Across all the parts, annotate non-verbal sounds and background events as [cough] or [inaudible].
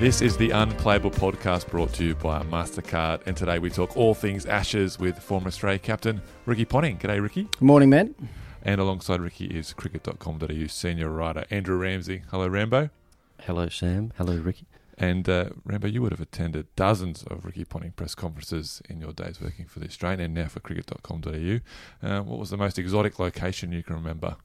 This is the Unplayable podcast brought to you by MasterCard. And today we talk all things Ashes with former Australia captain Ricky Ponting. G'day, Ricky. Good morning, man. And alongside Ricky is cricket.com.au senior writer Andrew Ramsey. Hello, Rambo. Hello, Sam. Hello, Ricky. And uh, Rambo, you would have attended dozens of Ricky Ponting press conferences in your days working for the Australian and now for cricket.com.au. Uh, what was the most exotic location you can remember?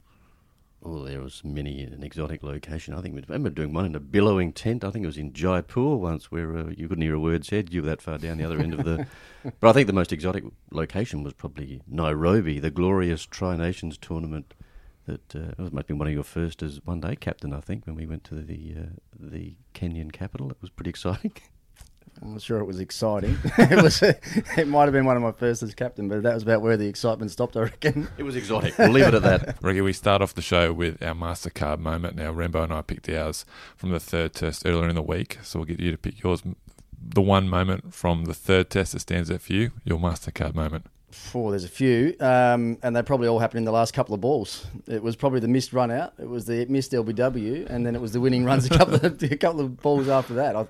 Oh, there was many an exotic location. I think we remember doing one in a billowing tent. I think it was in Jaipur once, where uh, you couldn't hear a word said. You were that far down the other end of the. [laughs] But I think the most exotic location was probably Nairobi, the glorious Tri Nations tournament. That uh, must have been one of your first as one day captain. I think when we went to the uh, the Kenyan capital, it was pretty [laughs] exciting. I'm not sure it was exciting. [laughs] it was. It might have been one of my first as captain, but that was about where the excitement stopped. I reckon. It was exotic. We'll leave it at that. [laughs] Ricky, we start off the show with our MasterCard moment. Now, Rambo and I picked ours from the third test earlier in the week, so we'll get you to pick yours. The one moment from the third test that stands out for you, your MasterCard moment. Four. There's a few, um, and they probably all happened in the last couple of balls. It was probably the missed run out. It was the missed LBW, and then it was the winning runs a couple of [laughs] a couple of balls after that. I,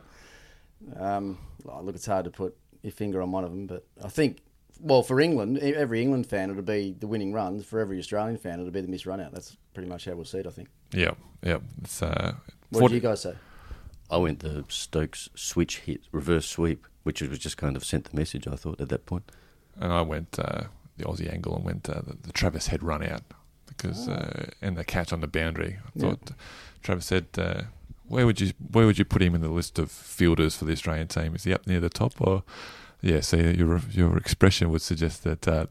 um, oh, look, it's hard to put your finger on one of them, but I think, well, for England, e- every England fan, it'll be the winning runs. For every Australian fan, it'll be the missed run out. That's pretty much how we'll see it, I think. Yeah, yeah. It's, uh, What 40 did you guys say? I went the Stokes switch hit, reverse sweep, which was just kind of sent the message. I thought at that point. and I went uh, the Aussie angle and went uh, the, the Travis Head run out because uh, and the catch on the boundary. I Yeah. thought Travis Head. Where would you where would you put him in the list of fielders for the Australian team? Is he up near the top or? Yeah, so your your expression would suggest that uh,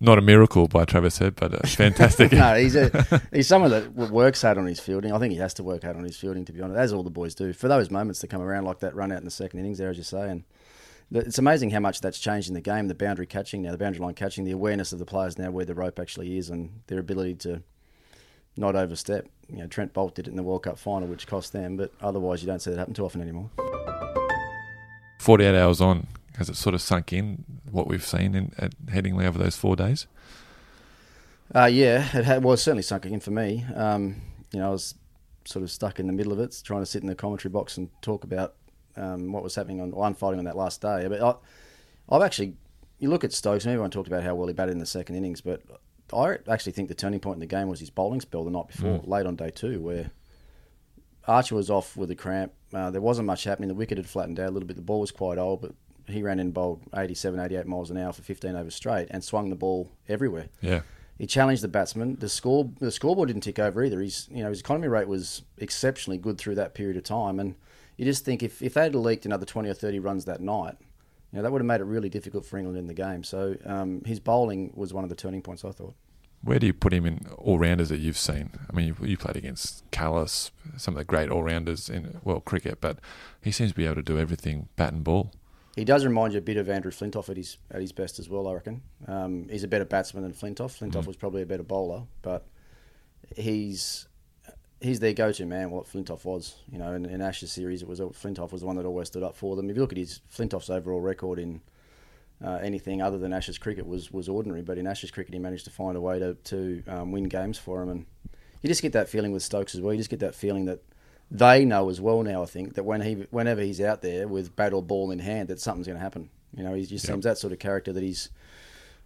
not a miracle by Travis Head, but uh, [laughs] fantastic. no, [laughs] he's a, he's someone that works hard on his fielding. I think he has to work hard on his fielding, to be honest, as all the boys do. For those moments to come around like that run out in the second innings, there, as you say, and it's amazing how much that's changed in the game. The boundary catching now, the boundary line catching, the awareness of the players now where the rope actually is, and their ability to not overstep. You know, Trent Boult did it in the World Cup final, which cost them, but otherwise you don't see that happen too often anymore. Forty eight hours on, has it sort of sunk in what we've seen in, at Headingley over those four days? Uh, yeah, it had, was certainly sunk in for me. Um, you know, I was sort of stuck in the middle of it, trying to sit in the commentary box and talk about um, what was happening on or unfolding on that last day. But I, I've actually, you look at Stokes, and everyone talked about how well he batted in the second innings, but I actually think the turning point in the game was his bowling spell the night before, late on day two, where Archer was off with a cramp. Uh, there wasn't much happening. The wicket had flattened out a little bit. The ball was quite old, but he ran in bowled 87, 88 miles an hour for 15 overs straight and swung the ball everywhere. Yeah, He challenged the batsman. The score, the scoreboard didn't tick over either. His, you know, his economy rate was exceptionally good through that period of time. And you just think if, if they had leaked another twenty or thirty runs that night, you know, that would have made it really difficult for England in the game. So um, his bowling was one of the turning points. I thought. Where do you put him in all rounders that you've seen? I mean, you, you played against Kallis, some of the great all rounders in world cricket, but he seems to be able to do everything bat and ball. He does remind you a bit of Andrew Flintoff at his at his best as well. I reckon um, he's a better batsman than Flintoff. Flintoff was probably a better bowler, but he's he's their go-to man. What Flintoff was, you know, in, in Ashes series, it was Flintoff was the one that always stood up for them. If you look at his Flintoff's overall record in uh, anything other than Ashes cricket was was ordinary, but in Ashes cricket he managed to find a way to to um, win games for him, and you just get that feeling with Stokes as well. You just get that feeling that they know as well now. I think that when he whenever he's out there with bat or ball in hand, that something's going to happen. You know, he just Yep. seems that sort of character that he's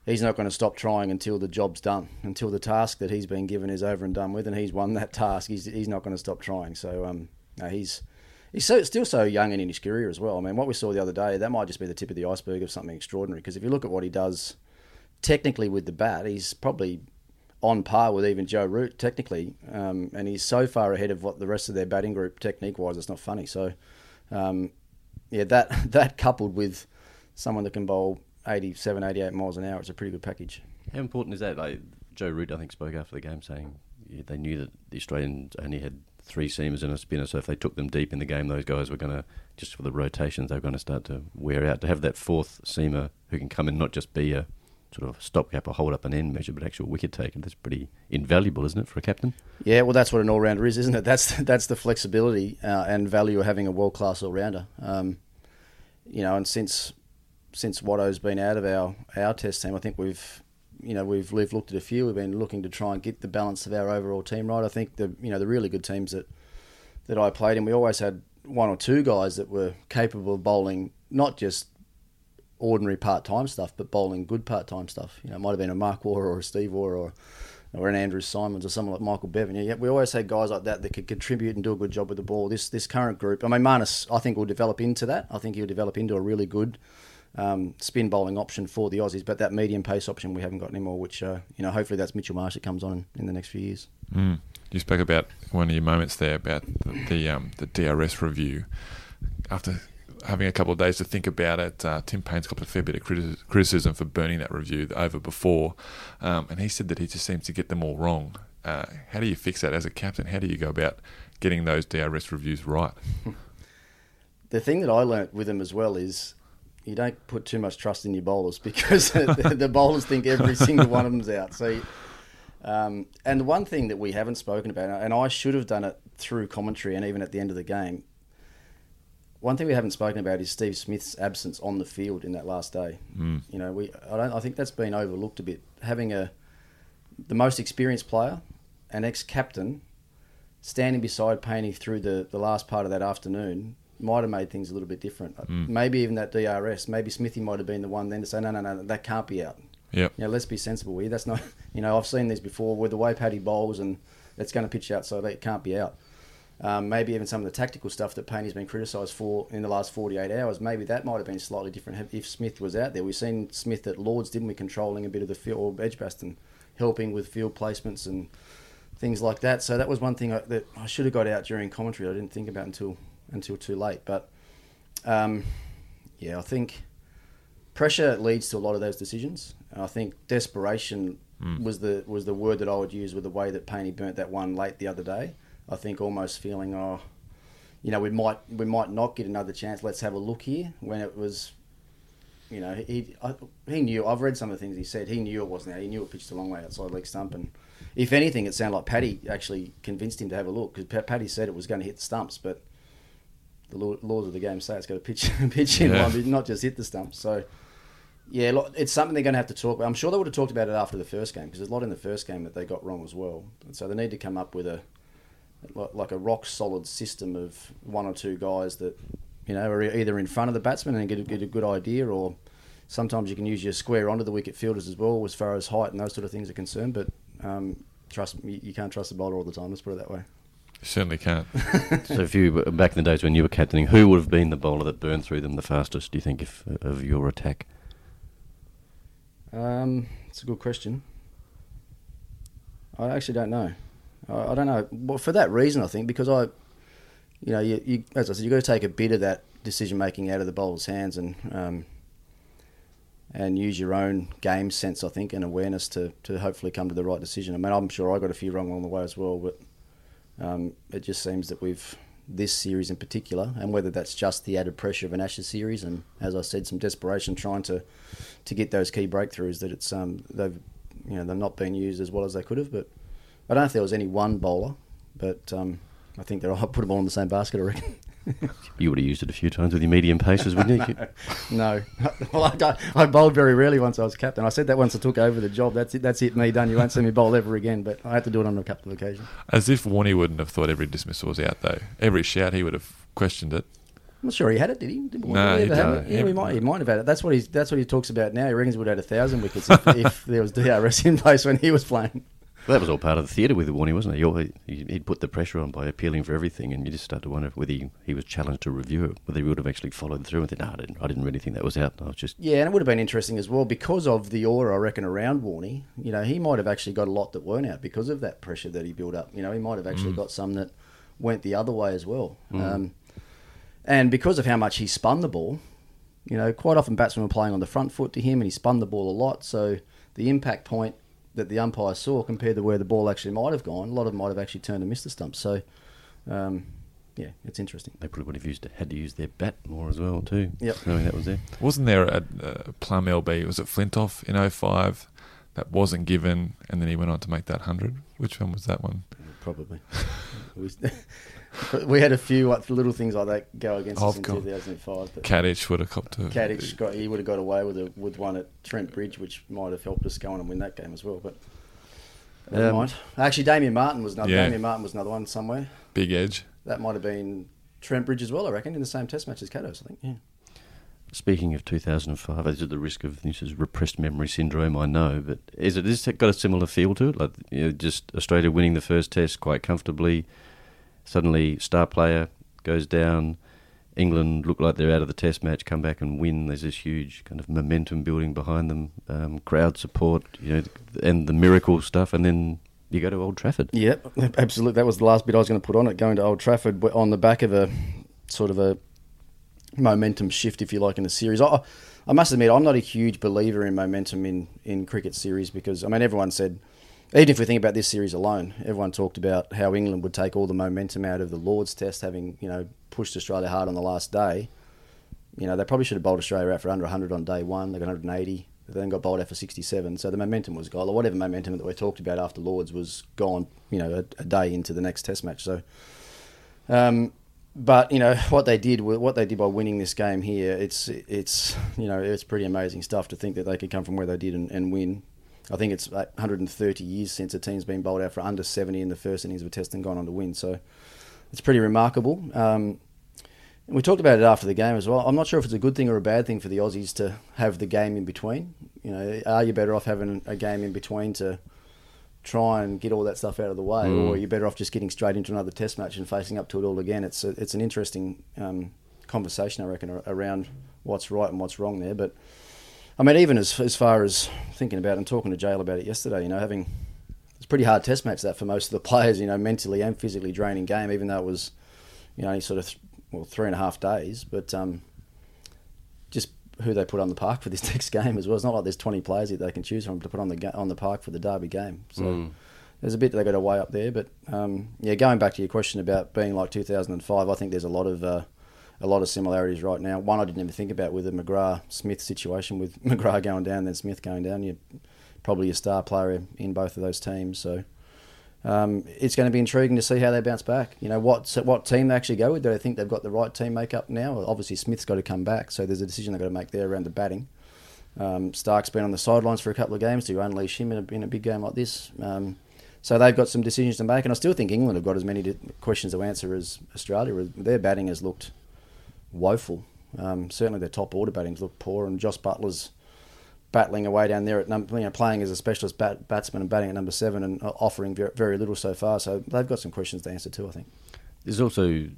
he's not going to stop trying until the job's done, until the task that he's been given is over and done with, and he's won that task. He's he's not going to stop trying. So um, no, he's he's so, still so young and in his career as well. I mean, what we saw the other day, that might just be the tip of the iceberg of something extraordinary. Because if you look at what he does technically with the bat, he's probably on par with even Joe Root technically, um, and he's so far ahead of what the rest of their batting group technique wise. It's not funny. So, um, yeah, that [laughs] that coupled with someone that can bowl 87, 88 miles an hour, it's a pretty good package. How important is that? Like Joe Root, I think, spoke after the game saying they knew that the Australians only had three seamers and a spinner, so if they took them deep in the game, those guys were going to just for the rotations they were going to start to wear out. To have that fourth seamer who can come in not just be a sort of stopgap or hold up an end measure, but actual wicket taker, that's pretty invaluable, isn't it, for a captain? Yeah, well, that's what an all rounder is, isn't it? [laughs] That's that's the flexibility uh, and value of having a world class all rounder. Um, you know, and since since Watto's been out of our, our test team, I think we've you know we've we've looked at a few. We've been looking to try and get the balance of our overall team right. I think the you know the really good teams that that I played in, we always had one or two guys that were capable of bowling not just ordinary part time stuff, but bowling good part time stuff. You know, it might have been a Mark Waugh or a Steve Waugh or or an Andrew Symonds or someone like Michael Bevan. Yeah, we always had guys like that that could contribute and do a good job with the ball. This this current group, I mean, Marnus, I think will develop into that. I think he'll develop into a really good um, spin bowling option for the Aussies. But that medium pace option we haven't got anymore. Which uh, you know, hopefully that's Mitchell Marsh that comes on in, the next few years. Mm. You spoke about one of your moments there about the the, um, the DRS review. After having a couple of days to think about it, uh, Tim Paine's got a fair bit of criticism for burning that review over before, um, and he said that he just seems to get them all wrong. Uh, how do you fix that as a captain? How do you go about getting those DRS reviews right? [laughs] the thing that I learnt with him as well is you don't put too much trust in your bowlers [laughs] because [laughs] the, the, bowlers think every single one of them's out. So, um, and the one thing that we haven't spoken about, and I should have done it through commentary and even at the end of the game, one thing we haven't spoken about is Steve Smith's absence on the field in that last day. Mm. You know, we I don't I think that's been overlooked a bit. Having a the most experienced player, an ex-captain, standing beside Paine through the, the last part of that afternoon might have made things a little bit different. Mm. Maybe even that DRS, maybe Smithy might have been the one then to say, no, no, no, that can't be out. Yep. You know, let's be sensible here. That's not, [laughs] you know, I've seen this before with the way Paddy bowls and it's going to pitch out, so it can't be out. Um, maybe even some of the tactical stuff that Paine's been criticised for in the last 48 hours, maybe that might have been slightly different if Smith was out there. We've seen Smith at Lords, didn't we, controlling a bit of the field, or Edgbaston, helping with field placements and things like that. So that was one thing I, that I should have got out during commentary. I didn't think about until until too late. But um, yeah, I think pressure leads to a lot of those decisions. I think desperation mm. was the was the word that I would use with the way that Paine burnt that one late the other day. I think almost feeling, oh, you know, we might we might not get another chance. Let's have a look here. When it was, you know, he I, he knew. I've read some of the things he said. He knew it wasn't out. He knew it pitched a long way outside leg stump. And if anything, it sounded like Paddy actually convinced him to have a look because Paddy said it was going to hit the stumps, but the laws of the game say it's got to pitch [laughs] pitch in Yeah. one, but not just hit the stumps. So. Yeah, it's something they're going to have to talk about. I'm sure they would have talked about it after the first game because there's a lot in the first game that they got wrong as well. So they need to come up with a like a rock solid system of one or two guys that you know are either in front of the batsman and get a, get a good idea, or sometimes you can use your square onto the wicket fielders as well as far as height and those sort of things are concerned. But um, trust you, you can't trust the bowler all the time. Let's put it that way. You certainly can't. [laughs] so if you back in the days when you were captaining, who would have been the bowler that burned through them the fastest? Do you think if of your attack? Um, it's a good question. I actually don't know. I, I don't know. Well, for that reason, I think because I, you know, you, you as I said, you have got to take a bit of that decision making out of the bowler's hands and um, and use your own game sense, I think, and awareness to to hopefully come to the right decision. I mean, I'm sure I got a few wrong along the way as well, but um, it just seems that we've this series in particular, and whether that's just the added pressure of an Ashes series, and as I said, some desperation trying to to get those key breakthroughs that it's um, they've you know they're not being used as well as they could have. But I don't know if there was any one bowler, but um, I think they're all [laughs] put them all in the same basket. I reckon. You would have used it a few times with your medium paces, wouldn't you? [laughs] no, [laughs] well, I, I bowled very rarely once I was captain. I said that once I took over the job. That's it. That's it. Me done. You won't see me bowl ever again. But I had to do it on a couple of occasions. As if Warney wouldn't have thought every dismissal was out, though. Every shout, he would have questioned it. I'm not sure he had it. Did he? Did No, Warner he ever didn't. it? Yeah, he might. He might have had it. That's what he's. That's what he talks about now. He reckons he would have had a thousand wickets if, [laughs] if there was DRS in place when he was playing. Well, that was all part of the theatre with Warney, wasn't it? He, he'd put the pressure on by appealing for everything, and you just start to wonder whether he, he was challenged to review it, whether he would have actually followed through and said, no, I didn't, I didn't really think that was out. I was just, Yeah, and it would have been interesting as well because of the aura, I reckon, around Warney. You know, he might have actually got a lot that weren't out because of that pressure that he built up. You know, he might have actually got some that went the other way as well. Um, and because of how much he spun the ball, you know, quite often batsmen were playing on the front foot to him and he spun the ball a lot. So the impact point that the umpire saw compared to where the ball actually might have gone. A lot of them might have actually turned and missed the stump. So, um, yeah, it's interesting. They probably would have used had to use their bat more as well too. Yep. knowing that was there. Wasn't there a, a Plum LB? Was it Flintoff in 05 that wasn't given, and then he went on to make that hundred? Which one was that one? Probably. [laughs] we, [laughs] we had a few like, little things like that go against us in God. 2005. But Katich would have copped a Katich got he would have got away with a, with one at Trent Bridge, which might have helped us go on and win that game as well. But never Um, mind. Actually, Damien Martyn was another. Yeah. Damien Martyn was another one somewhere. big edge. That might have been Trent Bridge as well. I reckon in the same Test match as Cados. I think. Yeah. Speaking of 2005, is it the risk of this is repressed memory syndrome. I know, but is it is it got a similar feel to it? Like you know, just Australia winning the first test quite comfortably. Suddenly, star player goes down. England look like they're out of the test match, come back and win. There's this huge kind of momentum building behind them, um, crowd support, you know, and the miracle stuff, and then you go to Old Trafford. Yep, absolutely. That was the last bit I was going to put on it. Going to Old Trafford on the back of a sort of a momentum shift, if you like, in the series. I, I must admit, I'm not a huge believer in momentum in, in cricket series because, I mean, everyone said, even if we think about this series alone, everyone talked about how England would take all the momentum out of the Lord's Test, having, you know, pushed Australia hard on the last day. You know, they probably should have bowled Australia out for under 100 on day one. They got 180. They then got bowled out for 67. So the momentum was gone. Or whatever momentum that we talked about after Lords was gone, you know, a, a day into the next Test match. So, um, but you know what they did, what they did by winning this game here, it's it's you know it's pretty amazing stuff to think that they could come from where they did and, and win. I think it's like 130 years since a team's been bowled out for under 70 in the first innings of a Test and gone on to win. So it's pretty remarkable. Um, we talked about it after the game as well. I'm not sure if it's a good thing or a bad thing for the Aussies to have the game in between. You know, are you better off having a game in between to try and get all that stuff out of the way, or you're better off just getting straight into another Test match and facing up to it all again? It's a, it's an interesting um, conversation, I reckon, around what's right and what's wrong there. But I mean, even as as far as thinking about it and talking to Jail about it yesterday, you know, having it's a pretty hard Test match that for most of the [laughs] players, you know, mentally and physically draining game, even though it was, you know, only sort of th- well three and a half days, but um, who they put on the park for this [laughs] next game as well. It's not like there's 20 players that they can choose from to put on the on the park for the Derby game. So there's a bit they got to weigh up there. But um, yeah, going back to your question about being like 2005, I think there's a lot of uh, a lot of similarities right now. One I didn't even think about with the McGrath Smith situation, with [laughs] McGrath going down, then Smith going down. You're probably a star player in both of those teams. So. Um, it's going to be intriguing to see how they bounce back. You know what what team they actually go with. Do they think they've got the right team makeup now? Obviously, Smith's got to come back, so there's a decision they've got to make there around the batting. Um, Stark's been on the sidelines for a couple of games. Do you unleash him in a, in a big game like this? Um, so they've got some decisions to make, and I still think England have got as many questions to answer as Australia. Their batting has looked woeful. Um, certainly, their top order batting's looked poor, and Jos Buttler's battling away down there at number, you know, playing as a specialist bat, batsman and batting at number seven and uh, offering very, very little so far. So they've got some questions to answer too. I think. There's also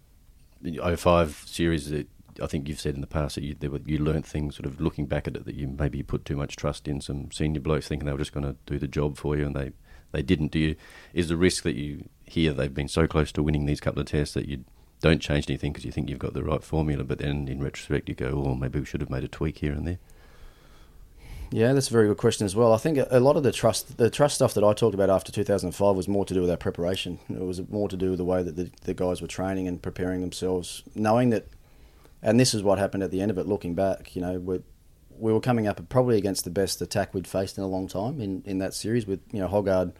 the 05 series that I think you've said in the past that you, were, you learnt things sort of looking back at it that you maybe you put too much trust in some senior blokes thinking they were just going to do the job for you and they, they didn't. Do you? Is the risk that you hear they've been so close to winning these couple of tests that you don't change anything because you think you've got the right formula, but then in retrospect you go, oh, maybe we should have made a tweak here and there. Yeah, that's a very good question as well. I think a lot of the trust, the trust stuff that I talked about after 2005 was more to do with our preparation. It was more to do with the way that the, the guys were training and preparing themselves, knowing that. And this is what happened at the end of it. Looking back, you know, we we were coming up probably against the best attack we'd faced in a long time in, in that series with you know Hoggard,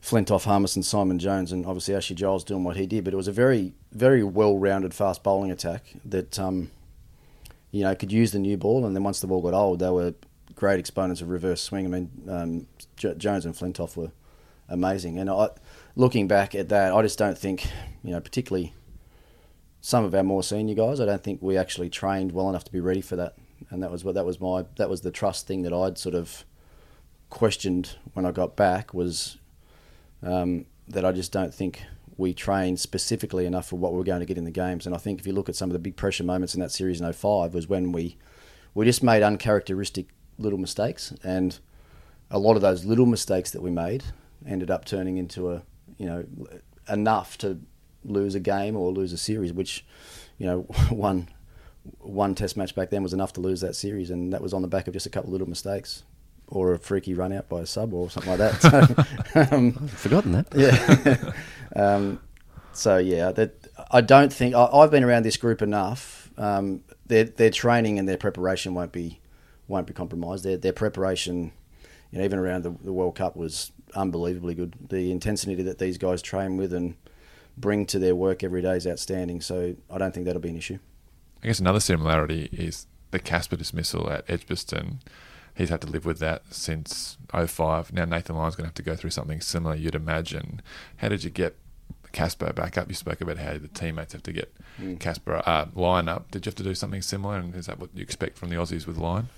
Flintoff, Harmison, Simon Jones, and obviously Ashley Giles doing what he did. But it was a very very well rounded fast bowling attack that um, you know could use the new ball. And then once the ball got old, they were great exponents of reverse swing. I mean, um, J- Jones and Flintoff were amazing. And I, looking back at that, I just don't think, you know, particularly some of our more senior guys, I don't think we actually trained well enough to be ready for that. And that was what that was my that was the trust thing that I'd sort of questioned when I got back was um, that I just don't think we trained specifically enough for what we were going to get in the games. And I think if you look at some of the big pressure moments in that series in 05 was when we we just made uncharacteristic little mistakes, and a lot of those little mistakes that we made ended up turning into a you know enough to lose a game or lose a series, which you know [laughs] one one test match back then was enough to lose that series, and that was on the back of just a couple of little mistakes. or a freaky run out by a sub or something like that. [laughs] So, um, I've forgotten that. [laughs] yeah. um, so yeah, that I don't think I, I've been around this group enough. Um, their their training and their preparation won't be won't be compromised. Their their preparation, you know, even around the, the World Cup was unbelievably good. The intensity that these guys train with and bring to their work every day is outstanding. So I don't think that'll be an issue. I guess another similarity is the Casper dismissal at Edgbaston. He's had to live with that since 05. Now Nathan Lyon's going to have to go through something similar, you'd imagine. How did you get Casper back up? You spoke about how the teammates have to get Mm. Casper uh, Lyon up. Did you have to do something similar? And is that what you expect from the Aussies with Lyon?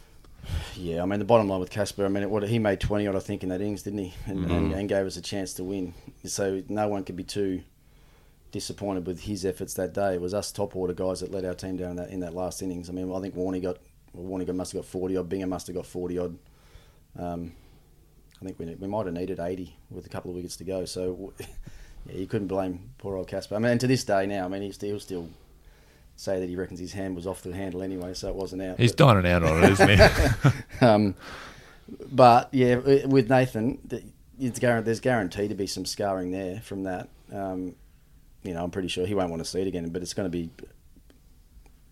Yeah, I mean the bottom line with Casper, I mean what he made twenty odd, I think, in that innings, didn't he? And, and, Mhm. and gave us a chance to win. So no one could be too disappointed with his efforts that day. It was us top order guys that let our team down in that in that last innings. I mean, I think Warney got well, Warney got, must have got forty odd. Bingham must have got forty odd. Um, I think we we might have needed eighty with a couple of wickets to go. So [laughs] yeah, you couldn't blame poor old Casper. I mean, and to this day now, I mean, he still still say that he reckons his hand was off the handle anyway, so it wasn't out. He's But- dining out on it, isn't he? [laughs] um, but yeah, with Nathan, there's guaranteed to be some scarring there from that. Um, you know, I'm pretty sure he won't want to see it again, but it's going to be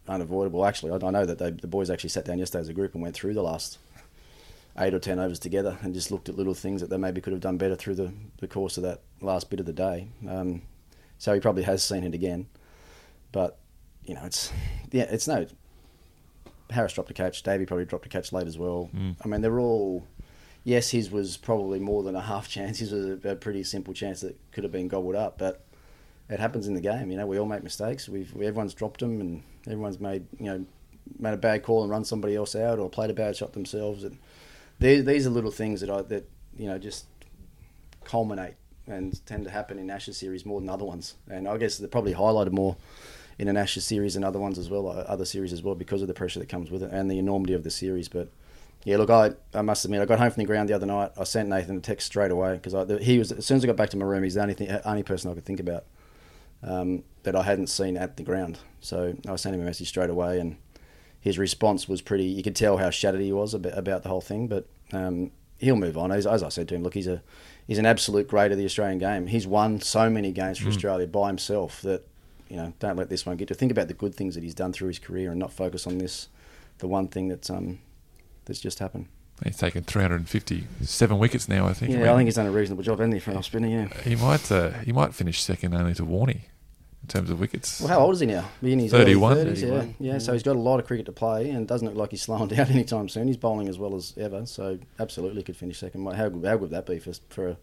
unavoidable. Actually, I, I know that they, the boys actually sat down yesterday as a group and went through the last eight or ten overs together and just looked at little things that they maybe could have done better through the, the course of that last bit of the day. Um, so he probably has seen it again, but you know, it's yeah, it's no. Harris dropped a catch. Davey probably dropped a catch late as well. Mm. I mean, they're all. Yes, his was probably more than a half [laughs] chance. His was a, a pretty simple chance that could have been gobbled up, but it happens in the game. You know, we all make mistakes. We've we, everyone's dropped them, and everyone's made you know made a bad call and run somebody else out, or played a bad shot themselves. And these these are little things that I that you know just culminate and tend to happen in Ashes series more than other ones. And I guess they're probably highlighted more in an Ashes series and other ones as well, uh, other series as well, because of the pressure that comes with it and the enormity of the series. But yeah, look, I, I must admit, I got home from the ground the other night. I sent Nathan a text straight away because he was as soon as I got back to my room, he's the only thing, only person I could think about um, that I hadn't seen at the ground. So I sent him a message straight away, and his response was pretty. You could tell how shattered he was about, about the whole thing, but um, he'll move on. As, as I said to him, look, he's a he's an absolute great of the Australian game. He's won so many games for Australia by himself that you know don't let this one get to think about the good things that he's done through his career and not focus on this the one thing that's um that's just happened. He's taken 357 wickets now, I think. Yeah, I think he's done a reasonable job, hasn't he, for an off spinner? Yeah. he might uh, he might finish second only to Warney in terms of wickets. Well, how old is he now? Be in his 31. early 30s, yeah. 31. yeah. So he's got a lot of cricket to play, and it doesn't look like he's slowing [laughs] down anytime soon. He's bowling as well as ever, so absolutely could finish second. How good, how good would that be for for a,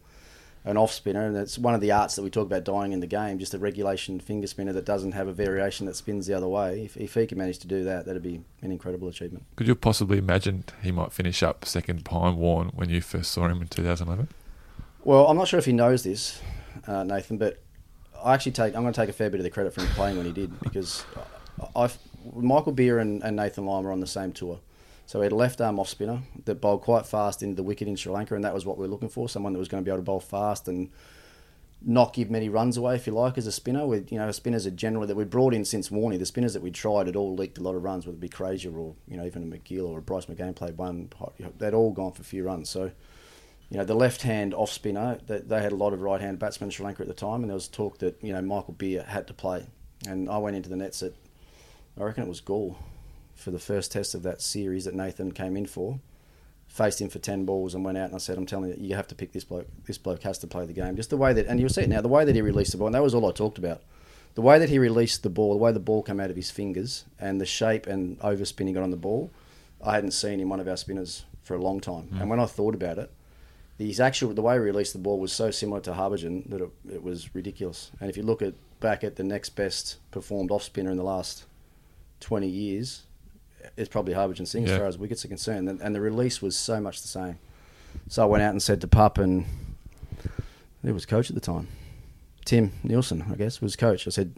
an off spinner? And it's one of the arts that we talk about dying in the game. Just a regulation finger spinner that doesn't have a variation that spins the other way. If, if he can manage to do that, that'd be an incredible achievement. Could you possibly imagine he might finish up second behind Warren when you first saw him in 2011? Well, I'm not sure if he knows this, uh, Nathan, but I actually take I'm going to take a fair bit of the credit for him playing when he did because I, Michael Beer and, and Nathan Lyon were on the same tour. So he had a left arm off spinner that bowled quite fast into the wicket in Sri Lanka, and that was what we were looking for someone that was going to be able to bowl fast and not give many runs away, if you like, as a spinner. With you know, spinners are generally that we brought in since Warney. The spinners that we tried had all leaked a lot of runs, whether it be Frazier or you know even a MacGill or a Bryce McGain played one. They'd all gone for a few runs. So you know, the left hand off spinner, they, they had a lot of right hand batsmen in Sri Lanka at the time, and there was talk that, you know, Michael Beer had to play. And I went into the nets at, I reckon it was Galle, for the first test of that series that Nathan came in for. Faced him for 10 balls and went out, and I said, I'm telling you, you have to pick this bloke. This bloke has to play the game. Just the way that, and you'll see it now, the way that he released the ball, and that was all I talked about. The way that he released the ball, the way the ball came out of his fingers, and the shape and overspin he got on the ball, I hadn't seen in one of our spinners for a long time. Mm. And when I thought about it, his actual the way he released the ball was so similar to Harbhajan that it, it was ridiculous. And if you look at back at the next best performed off spinner in the last twenty years, it's probably Harbhajan Singh Yeah. as far as wickets are concerned. And, and the release was so much the same. So I went out and said to Pup and it was coach at the time, Tim Nielsen, I guess was coach. I said,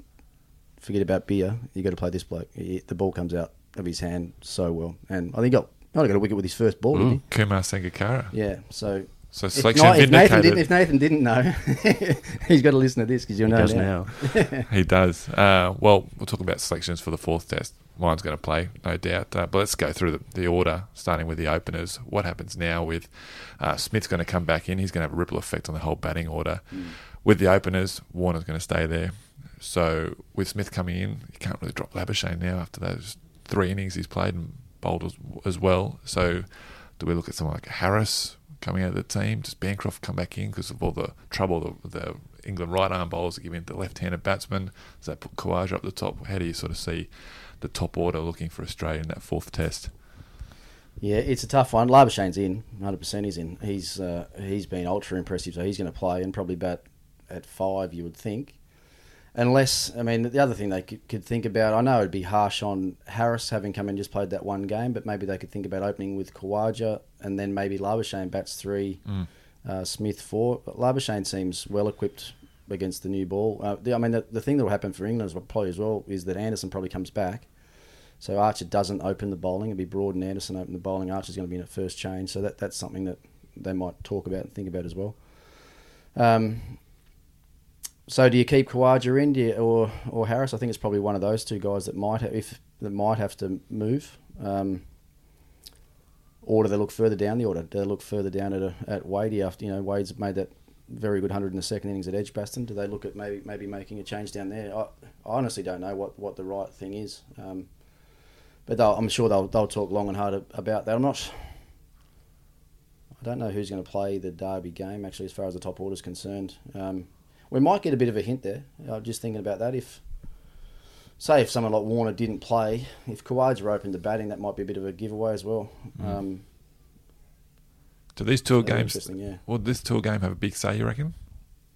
forget about Beer. You got to play this bloke. He, the ball comes out of his hand so well, and I think he got. I got a wicket with his first ball, didn't he? Kumar Sangakkara. Yeah, so So if, not, if, Nathan didn't, if Nathan didn't know, [laughs] he's got to listen to this because you'll He know does now. now. [laughs] He does. Uh, well, we'll talk about selections for the fourth test. Mine's going to play, no doubt. Uh, but let's go through the, the, order, starting with the openers. What happens now with uh, Smith's going to come back in? He's going to have a ripple effect on the whole batting order. Mm. With the openers, Warner's going to stay there. So with Smith coming in, you can't really drop Labuschagne now after those three innings he's played and bowled as, as well. So do we look at someone like Harris coming out of the team? Does Bancroft come back in because of all the trouble the, the England right arm bowlers are giving the left handed batsman? Does that put Khawaja up the top? How do you sort of see the top order looking for Australia in that fourth test? Yeah, it's a tough one. Labuschagne's in, 100% he's in. He's uh, he's been ultra impressive, so he's going to play and probably bat at five, you would think. Unless, I mean, the other thing they could, could think about, I know it'd be harsh on Harris having come in just played that one game, but maybe they could think about opening with Khawaja and then maybe Labuschagne bats three, mm. uh, Smith four. But Labuschagne seems well equipped against the new ball. Uh, the, I mean, the, the thing that will happen for England as probably as well is that Anderson probably comes back. So Archer doesn't open the bowling. It'll be Broad and Anderson open the bowling. Archer's going to be in at first change. So that, that's something that they might talk about and think about as well. Um, so do you keep Khawaja in you, or or Harris? I think it's probably one of those two guys that might have, if that might have to move. Um, or do they look further down the order? Do they look further down at a, at Wadey after you know Wade's made that very good hundred in the second innings at Edgbaston? Do they look at maybe maybe making a change down there? I, I honestly don't know what, what the right thing is, um, but I'm sure they'll they'll talk long and hard about that. I'm not. I don't know who's going to play the Derby game actually, as far as the top order is concerned. Um, we might get a bit of a hint there. I'm just thinking about that. If, say, if someone like Warner didn't play, if Khawaja opened the batting, that might be a bit of a giveaway as well. Mm. Um, Do these tour games? Yeah. Will this tour game have a big say? You reckon?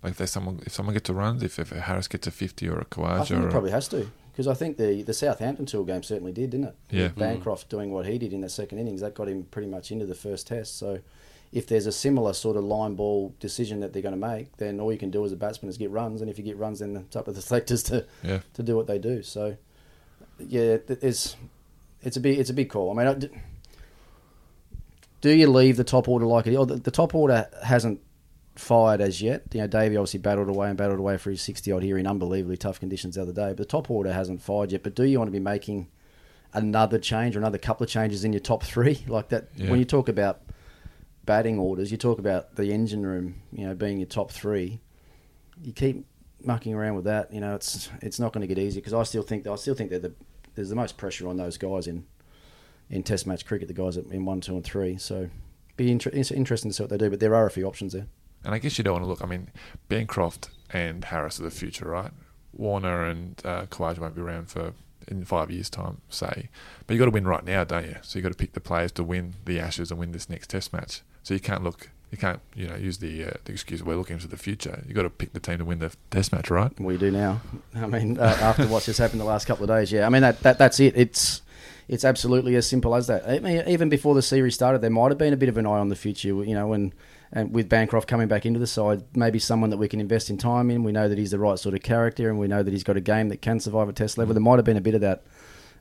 Like, if someone, if someone gets a run, if, if Harris gets a fifty or a think it probably has to because I think the the Southampton tour game certainly did, didn't it? Yeah. With Bancroft mm. doing what he did in the second innings, that got him pretty much into the first test. So if there's a similar sort of line ball decision that they're going to make, then all you can do as a batsman is get runs, and if you get runs, then it's up to the [laughs] selectors to yeah. to do what they do. So, yeah, it's it's a big it's a big call. I mean, do you leave the top order like it? Oh, the, the top order hasn't fired as yet. You know, Davey obviously battled away and battled away for his sixty odd here in unbelievably tough conditions the other day. But the top order hasn't fired yet. But do you want to be making another change or another couple of changes in your top three [laughs] like that? Yeah. When you talk about batting orders, you talk about the engine room, you know, being your top three. You keep mucking around with that, you know, it's it's not going to get easy because I still think I still think that the, there's the most pressure on those guys in in Test match cricket, the guys in one, two, and three. So be inter- interesting to see what they do, but there are a few options there. And I guess you don't want to look. I mean, Bancroft and Harris are the future, right? Warner and uh, won't be around for in five years' time, say. But you got to win right now, don't you? So you got to pick the players to win the Ashes and win this next Test match. So you can't look, you can't, you know, use the, uh, the excuse we're looking to the future. You got to pick the team to win the Test match, right? We do now. I mean, uh, after what's just happened the last couple of days, yeah. I mean that, that that's it. It's it's absolutely as simple as that. I mean, even before the series started, there might have been a bit of an eye on the future. You know, when and with Bancroft coming back into the side, maybe someone that we can invest in time in. We know that he's the right sort of character, and we know that he's got a game that can survive a test level. There might have been a bit of that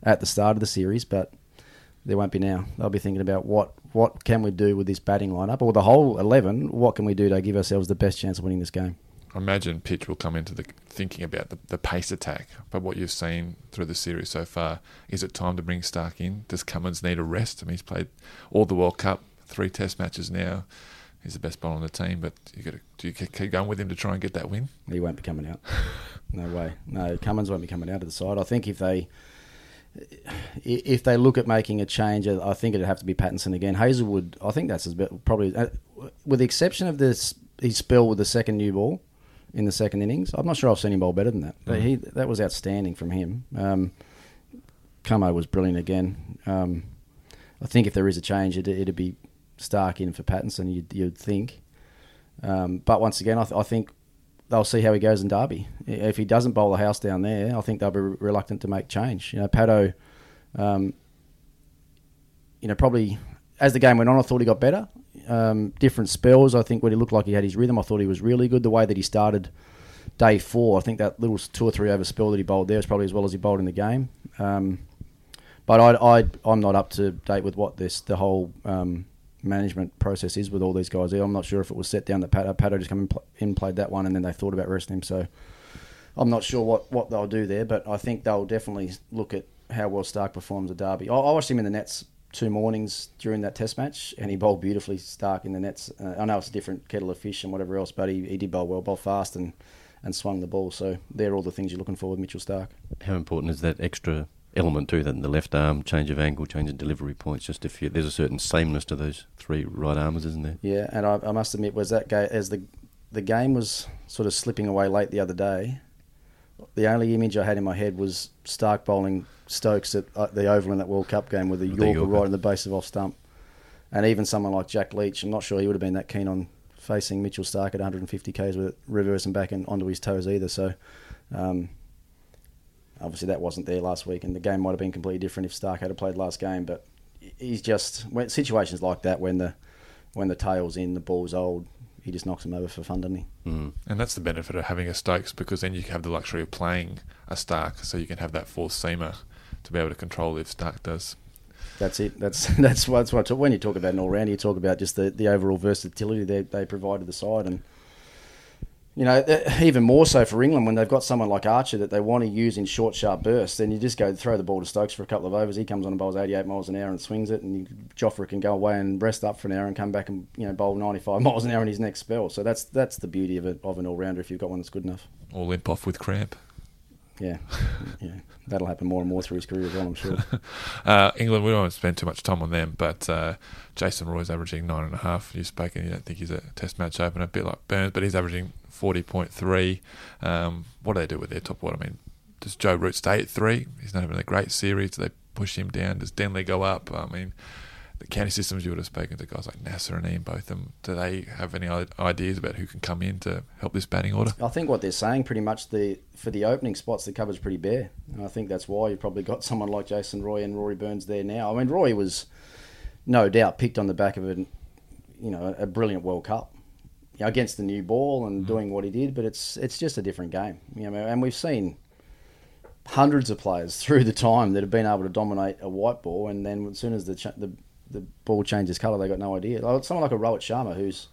at the start of the series, but there won't be now. They'll be thinking about what what can we do with this batting lineup or the whole eleven. What can we do to give ourselves the best chance of winning this game? I imagine pitch will come into the thinking about the, the pace attack. But what you've seen through the series so far, is it time to bring Stark in? Does Cummins need a rest? I mean, he's played all the World Cup, three Test matches now. He's the best bowler on the team, but you got to do you keep going with him to try and get that win? He won't be coming out. no way. No, Cummins won't be coming out of the side. I think if they if they look at making a change, I think it'd have to be Pattinson again. Hazlewood, I think that's probably, uh, with the exception of this, his spell with the second new ball in the second innings. I'm not sure I've seen him bowl better than that. Mm. He that was outstanding from him. Um, Camo was brilliant again. Um, I think if there is a change, it, it'd be Stark in for Pattinson. You'd, you'd think, um, but once again, I, th- I think they'll see how he goes in Derby. If he doesn't bowl the house down there, I think they'll be reluctant to make change. You know, Pato, um, you know, probably as the game went on, I thought he got better. Um, different spells. I think when he looked like he had his rhythm, I thought he was really good. The way that he started day four, I think that little two or three over spell that he bowled there was probably as well as he bowled in the game. Um, but I, I, I'm not up to date with what this the whole um, management process is with all these guys. I'm not sure if it was set down that Pato, Pato just come in, in, played that one, and then they thought about resting him. So I'm not sure what, what they'll do there, but I think they'll definitely look at how well Stark performs at Derby. I, I watched him in the nets two mornings during that Test match, and he bowled beautifully. Stark in the nets. Uh, I know it's a different kettle of fish and whatever else, but he, he did bowl well, bowl fast, and and swung the ball. So they're all the things you're looking for with Mitchell Stark. How important is that extra element too? That the left arm change of angle, change of delivery points. Just if you, there's a certain sameness to those three right armers, isn't there? Yeah, and I, I must admit, was that ga- as the the game was sort of slipping away late the other day. The only image I had in my head was Stark bowling Stokes at uh, the Oval in that World Cup game with the Yorker Yorker. right in the base of off stump. And even someone like Jack Leach, I'm not sure he would have been that keen on facing Mitchell Stark at 150 k's with it reverse and back and onto his toes either. So, um, obviously that wasn't there last week, and the game might have been completely different if Stark had played last game. But he's just when situations like that when the when the tail's in, the ball's old, he just knocks him over for fun, doesn't he? Mm. And that's the benefit of having a Stokes because then you have the luxury of playing a Stark, so you can have that fourth seamer to be able to control if Stark does. That's it. That's [laughs] that's what, that's what when you talk about an all rounder, you talk about just the, the overall versatility they they provide to the side, and you know even more so for England when they've got someone like Archer that they want to use in short, sharp bursts. Then you just go throw the ball to Stokes for a couple of overs. He comes on and bowls 88 miles an hour and swings it, and you, Jofra can go away and rest up for an hour and come back and you know bowl 95 [laughs] miles an hour in his next spell. So that's that's the beauty of it of an all rounder if you've got one that's good enough. Or limp off with cramp. Yeah, [laughs] yeah, that'll happen more and more through his career as well. I'm sure. [laughs] Uh, England, we don't want to spend too much time on them, but uh, Jason Roy's averaging nine and a half. You've spoken, you don't think he's a test match opener, a bit like Burns, but he's averaging 40.3. Um, what do they do with their top order? I mean, does Joe Root stay at three? He's not having a great series. Do they push him down? Does Denley go up? I mean, the county systems, you would have spoken to guys like Nasser and Ian, both of them. Do they have any ideas about who can come in to help this batting order? I think what they're saying pretty much the for the opening spots the cupboard's pretty bare, and I think that's why you've probably got [laughs] someone like Jason Roy and Rory Burns there now. I mean, Roy was no doubt picked on the back of a you know a brilliant World Cup you know, against the new ball and mm-hmm. doing what he did, but it's it's just a different game, you know. And we've seen hundreds of players [laughs] through the time that have been able to dominate a white ball, and then as soon as the ch- the the ball changes colour, they got no idea. Like someone like a Rohit Sharma, who's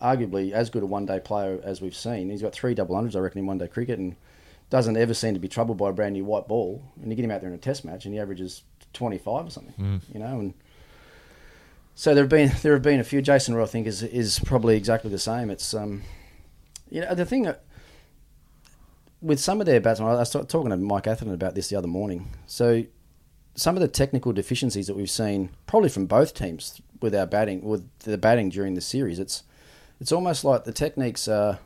arguably as good a one day player as we've seen. He's got three double hundreds, I reckon, in one day cricket, and doesn't ever seem to be troubled by a brand new white ball. And you get him out there in a test match, and he averages twenty five or something, you know. And so there have been there have been a few. Jason Roy, I think, is is probably exactly the same. It's um, you know, the thing that with some of their batsmen, I was talking to Mike Atherton about this the other morning. So some of the technical deficiencies that we've seen, probably from both teams, with our batting, with the batting during the series, it's it's almost like the techniques are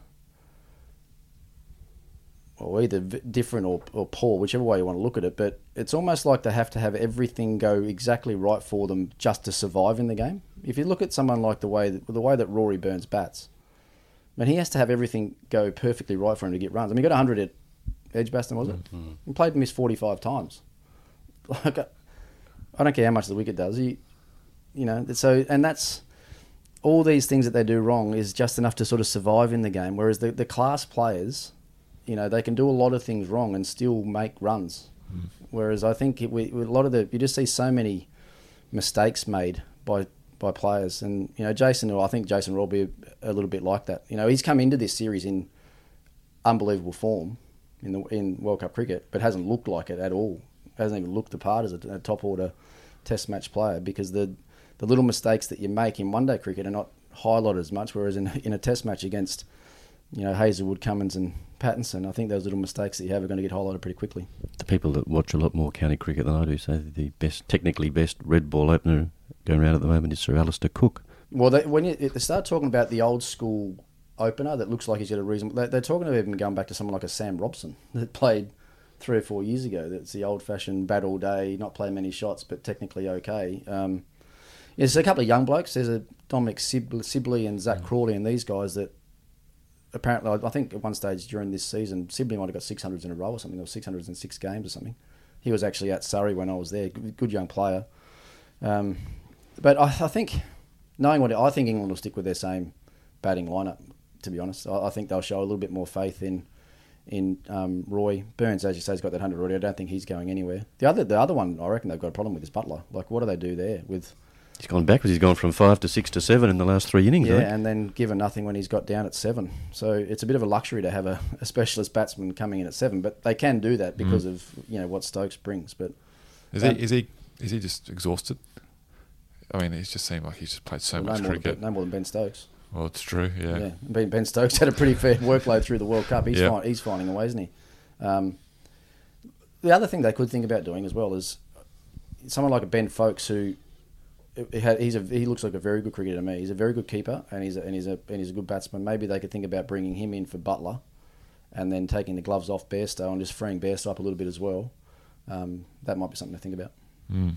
well, either different or, or poor, whichever way you want to look at it. But it's almost like they have to have everything go exactly right for them just to survive in the game. If you look at someone like the way that, the way that Rory Burns bats, I mean, he has to have everything go perfectly right for him to get runs. I mean, he got 100 at Edgbaston, was it? Mm-hmm. He played and missed 45 times. Like, I- I don't care how much the wicket does. He, you know, so and that's all these things that they do wrong is just enough to sort of survive in the game. Whereas the, the class players, you know, they can do a lot of things wrong and still make runs. Mm. Whereas I think it, we, a lot of the you just see so many mistakes made by by players, and you know, Jason. I think Jason will be a, a little bit like that. You know, he's come into this series in unbelievable form in the in World Cup cricket, but hasn't looked like it at all. Hasn't even looked the part as a, a top order Test match player because the the little mistakes that you make in one day cricket are not highlighted as much. Whereas in in a Test match against you know Hazlewood, Cummins, and Pattinson, I think those little mistakes that you have are going to get highlighted pretty quickly. The people that watch a lot more county cricket than I do say the best, technically best red ball opener going around at the moment is Sir Alastair Cook. Well, they, when you, they start talking about the old school opener that looks like he's got a reason, they, they're talking about even going back to someone like a Sam Robson that played three or four years ago. That's the old fashioned bat all day, not play many shots, but technically okay. Um, yeah, there's a couple of young blokes. There's a Dominic Sibley and Zak Crawley and these guys that apparently, I think at one stage during this season, Sibley might have got 600s in a row or something, or 600s in six games or something. He was actually at Surrey when I was there. Good, good young player. Um, but I, I think, knowing what I think England will stick with their same batting lineup. To be honest, I, I think they'll show a little bit more faith in in um, Roy Burns. As you say, has got that hundred already. I don't think he's going anywhere. The other the other one I reckon they've got a problem with is Buttler. Like, what do they do there with? He's gone backwards. He's gone from five to six to seven in the last three innings. Yeah, and then given nothing when he's got down at seven. So it's a bit of a luxury to have a, a specialist batsman coming in at seven, but they can do that because of you know what Stokes brings. But Is Um, he? Is he? Is he just exhausted? I mean, it just seemed like he's just played so no, much more than, cricket. Ben- no more than Ben Stokes. Well, it's true. Yeah. Yeah, Ben, ben Stokes had a pretty fair workload through the World Cup. He's Yeah. find, he's finding a way, isn't he? Um, the other thing they could think about doing as well is someone like a Ben Foakes who he he's a, he looks like a very good cricketer to me. He's a very good keeper and he's a, and he's a and he's a good batsman. Maybe they could think about bringing him in for Buttler, and then taking the gloves off Bairstow and just freeing Bairstow up a little bit as well. Um, that might be something to think about. Mm.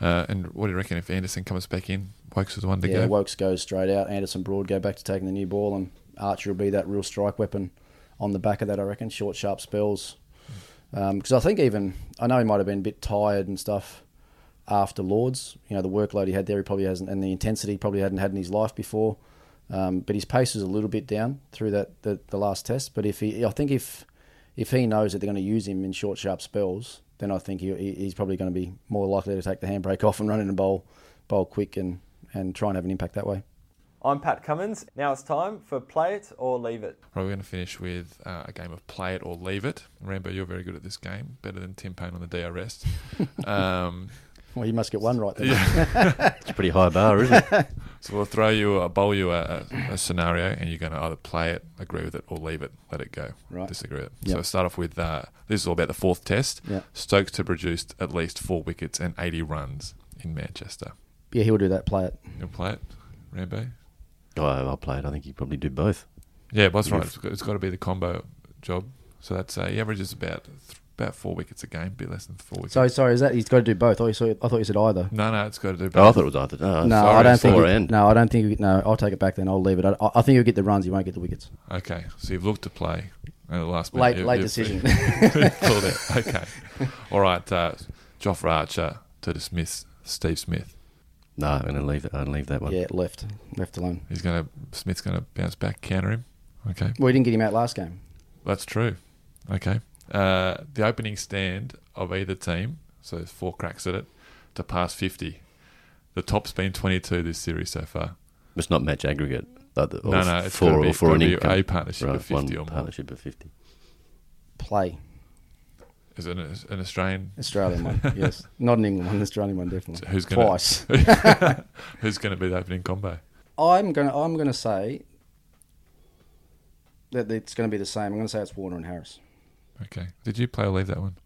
Uh, and what do you reckon if Anderson comes back in? Woakes is the one to yeah, go. Woakes goes straight out. Anderson Broad go back to taking the new ball, and Archer will be that real strike weapon on the back of that. I reckon short, sharp spells. Because I think even I know he might have been a bit tired and stuff after Lords. You know the workload he had there, he probably hasn't, and the intensity he probably hadn't had in his life before. Um, but his pace was a little bit down through that the, the last test. But if he, I think if if he knows that they're going to use him in short, sharp spells, then I think he, he- he's probably going to be more likely to take the handbrake off and run in and bowl bowl quick and, and try and have an impact that way. I'm Pat Cummins. Now it's time for Play It or Leave It. Right, we're going to finish with uh, a game of play it or leave it. Rambo, you're very good at this game, better than Tim Paine on the DRS. [laughs] um, Well, you must get one right then. yeah. [laughs] It's a pretty high bar, isn't it? [laughs] So we'll throw you, a bowl you a, a, a scenario, and you're going to either play it, agree with it, or leave it, let it go, Right. disagree with it. Yep. So start off with uh, this is all about the fourth test. Yeah. Stokes to produce at least four wickets and 80 runs in Manchester. Yeah, he'll do that. Play it. You'll play it, Rambo? Oh, I'll play it. I think you probably do both. Yeah, that's right. It's got, it's got to be the combo job. So that's uh, he averages about th- about four wickets a game, a bit less than four wickets. So sorry, is that he's got to do both? I thought, I thought you said either. no, no, it's got to do. Oh, I thought it was either. Oh, no, sorry, I don't think. he- no, I don't think. he- No, I'll take it back. Then I'll leave it. I, I think he'll get the runs. He won't get the wickets. Okay, so you've looked to play, and the last Late- minute, you- late you've- decision. [laughs] called it. [laughs] Okay, all right. Uh, Jofra Archer to dismiss Steve Smith. No, I'm going to leave that. I'll leave that one. Yeah, left, left alone. He's going to Smith's going to bounce back, counter him. Okay, Well, he didn't get him out last game. that's true. Okay, uh, the opening stand of either team, so there's four cracks at it, to pass fifty. The top's been twenty-two this series so far. It's not match aggregate. Like the- No, no, it's four be- or four gotta an be income. a partnership of 50 one or more. partnership of 50. Play Is it an, an Australian? Australian one. [laughs] Yes, not an England one. An Australian one definitely. Who's going Twice. [laughs] Who's going to be the opening combo? I'm gonna. I'm gonna say that it's going to be the same. I'm going to say it's Warner and Harris. Okay. Did you play or leave that one?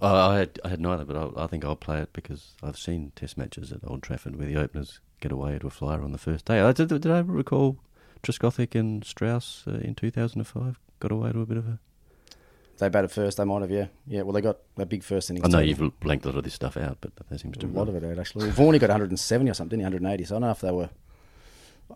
Uh, I had I had neither, but I, I think I'll play it because I've seen Test matches at Old Trafford where the openers get away to a flyer on the first day. I, did, did I recall Trescothick and Strauss uh, in 2005 got away to a bit of a? They batted first. They might have. Yeah, yeah. Well, they got a big first innings. I know total. you've blanked a lot of this stuff out, but that seems to be a lot of it out actually. Well, Vaughan got 170 or something, didn't he? 180. So I don't know if they were.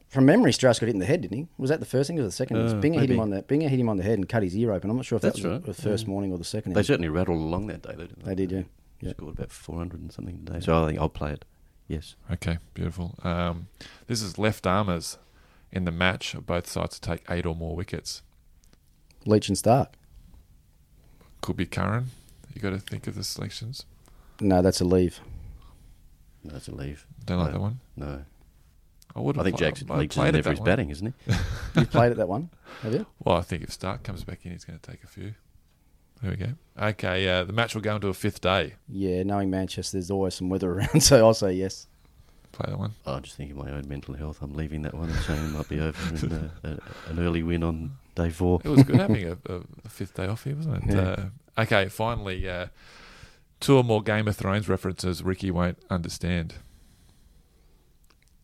From memory, Strauss got hit in the head, didn't he? Was that the first thing or the second? Uh, Binger hit him on the Binger hit him on the head and cut his ear open. I'm not sure if That's that was right, the first yeah. morning or the second. They innings. certainly rattled along that day, though, didn't they? They did, yeah. Yeah. Scored about 400 and something today. So I think I'll play it. Yes. Okay, beautiful. Um, this is left armers in the match of both sides to take eight or more wickets. Leach and Stark. Could be Curran. You got to think of the selections. No, that's a leave. No, that's a leave. Don't like No. that one. No. I would. I think Jackson I Leach played in it every his one. batting, isn't he? [laughs] You played at that one, have you? Well, I think if Stark comes back in, he's going to take a few. There we go. Okay, uh, the match will go into a fifth day. Yeah, knowing Manchester, there's always some weather [laughs] around, so I'll say yes. Play that one. I just think of my own mental health. I'm leaving that one and saying it might be over in uh, a, an early win on day four. It was good having a, a, a fifth day off here, wasn't it? Yeah. Uh, okay, finally, uh, two or more Game of Thrones references Ricky won't understand.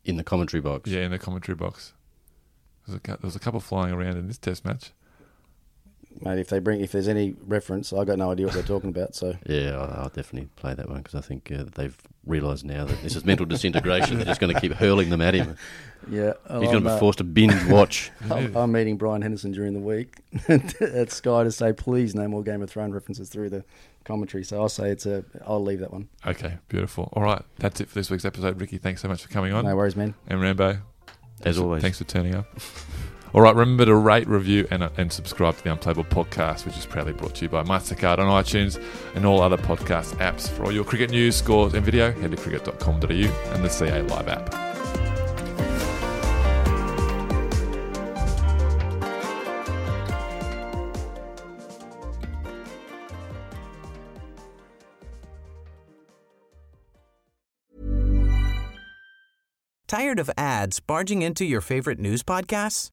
In the commentary box. Yeah, in the commentary box. There's a, cou- there was a couple flying around in this test match. Mate, if they bring, if there's any reference, I got no idea what they're talking about. So [laughs] Yeah, I'll, I'll definitely play that one because I think uh, they've realised now that this is mental disintegration. They're just going to keep hurling them at him. [laughs] yeah, He's going to be forced to binge watch. [laughs] I'm, I'm meeting Brian Henderson during the week at Sky to say please no more Game of Thrones references through the commentary. So I'll say it's a. I'll leave that one. Okay, beautiful. All right, that's it for this week's episode. Ricky, thanks so much for coming on. No worries, man. And Rambo, As always. thanks for turning up. All right, remember to rate, review, and, uh, and subscribe to the Unplayable Podcast, which is proudly brought to you by MasterCard on iTunes and all other podcast apps. For all your cricket news, scores, and video, head to cricket.com.au and the CA Live app. Tired of ads barging into your favorite news podcasts?